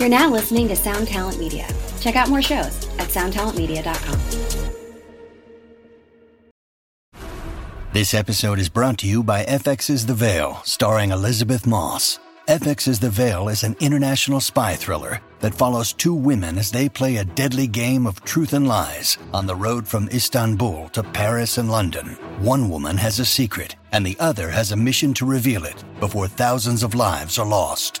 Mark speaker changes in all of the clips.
Speaker 1: You're now listening to Sound Talent Media. Check out more shows at soundtalentmedia.com.
Speaker 2: This episode is brought to you by FX's The Veil, starring Elisabeth Moss. FX's The Veil is an international spy thriller that follows two women as they play a deadly game of truth and lies on the road from Istanbul to Paris and London. One woman has a secret, and the other has a mission to reveal it before thousands of lives are lost.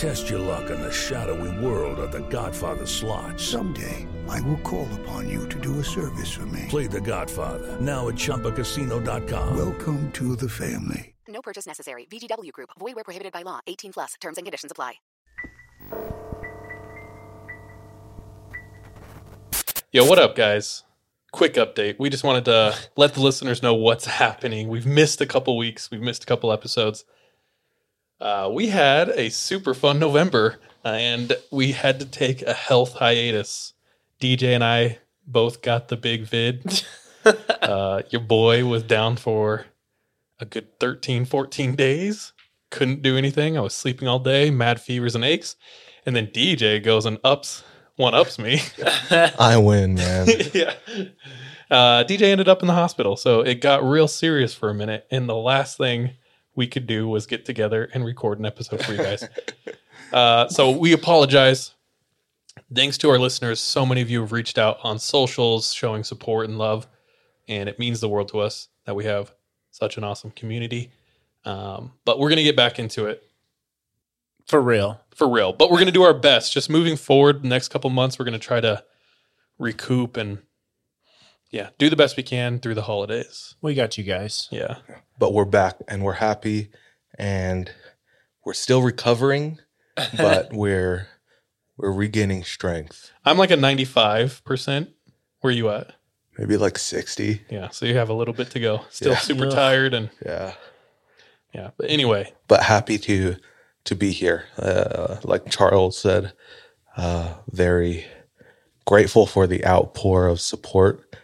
Speaker 3: Test your luck in the shadowy world of The Godfather slot.
Speaker 4: Someday, I will call upon you to do a service for me.
Speaker 3: Play The Godfather now at ChumbaCasino.com.
Speaker 4: Welcome to the family.
Speaker 5: No purchase necessary. VGW Group. Void where prohibited by law. 18 plus. Terms and conditions apply.
Speaker 6: Yo, what up, guys? Quick update. We just wanted to let the listeners know what's happening. We've missed a couple weeks. We've missed a couple episodes. Uh, we had a super fun November, and we had to take a health hiatus. DJ and I both got the big vid. uh, your boy was down for a good 13, 14 days. Couldn't do anything. I was sleeping all day, mad fevers and aches. And then DJ goes and ups, one ups me.
Speaker 7: I win, man.
Speaker 6: yeah. Uh, DJ ended up in the hospital. So it got real serious for a minute. And the last thing we could do was get together and record an episode for you guys. uh, so we apologize. Thanks to our listeners. So many of you have reached out on socials showing support and love. And it means the world to us that we have such an awesome community. Um, but we're going to get back into it
Speaker 8: For real.
Speaker 6: for real. But we're going to do our best. Just moving forward, the next couple months, we're going to try to recoup and, yeah, do the best we can through the holidays.
Speaker 8: We got you guys.
Speaker 6: Yeah.
Speaker 7: but we're back and we're happy and we're still recovering, but we're we're regaining strength.
Speaker 6: I'm like a 95%. Where you at?
Speaker 7: Maybe like 60.
Speaker 6: Yeah. So you have a little bit to go. Still
Speaker 7: Yeah.
Speaker 6: super
Speaker 8: Ugh.
Speaker 6: tired and
Speaker 7: Yeah.
Speaker 6: yeah. But anyway,
Speaker 7: But happy to to be here. Uh, like Charles said, uh, very grateful for the outpour of support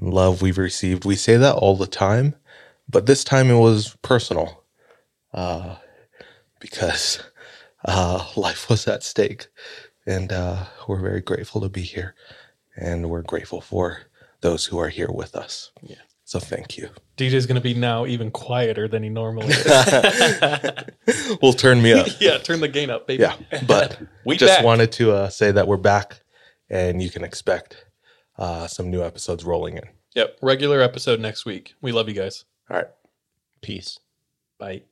Speaker 7: and love we've received. We say that all the time, but this time it was personal uh, because uh, life was at stake. And uh, we're very grateful to be here. And we're grateful for those who are here with us.
Speaker 6: Yeah.
Speaker 7: So thank you.
Speaker 6: DJ's going to be now even quieter than he normally is.
Speaker 7: Will turn me up.
Speaker 6: yeah. Turn the gain up, baby.
Speaker 7: Yeah, but
Speaker 6: We
Speaker 7: just
Speaker 6: back.
Speaker 7: wanted to uh, say that we're back, and you can expect uh, some new episodes rolling in.
Speaker 6: Yep. Regular episode next week. We love you guys.
Speaker 7: All right.
Speaker 8: Peace.
Speaker 6: Bye.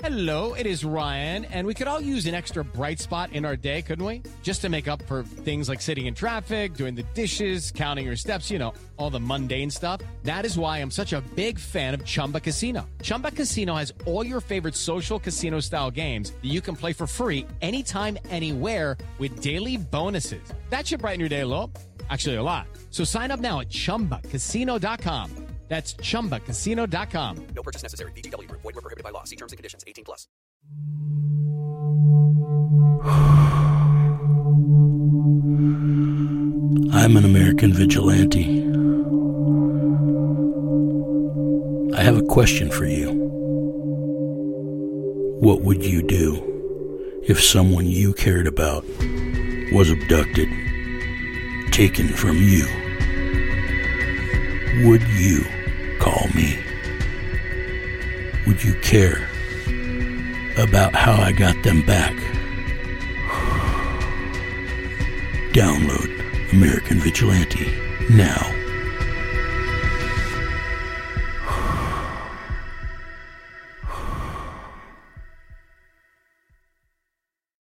Speaker 9: Hello, it is Ryan, and we could all use an extra bright spot in our day, couldn't we? Just to make up for things like sitting in traffic, doing the dishes, counting your steps, you know, all the mundane stuff. That is why I'm such a big fan of Chumba Casino. Chumba Casino has all your favorite social casino style games that you can play for free anytime, anywhere with daily bonuses. That should brighten your day a little. Actually, a lot. So sign up now at chumbacasino.com. That's chumbacasino.com.
Speaker 5: No purchase necessary. VGW Group. Void where prohibited by law. See terms and conditions. 18 plus.
Speaker 10: I'm an American vigilante. I have a question for you. What would you do if someone you cared about was abducted, taken from you? Would you call me? Would you care about how I got them back? Download American Vigilante now.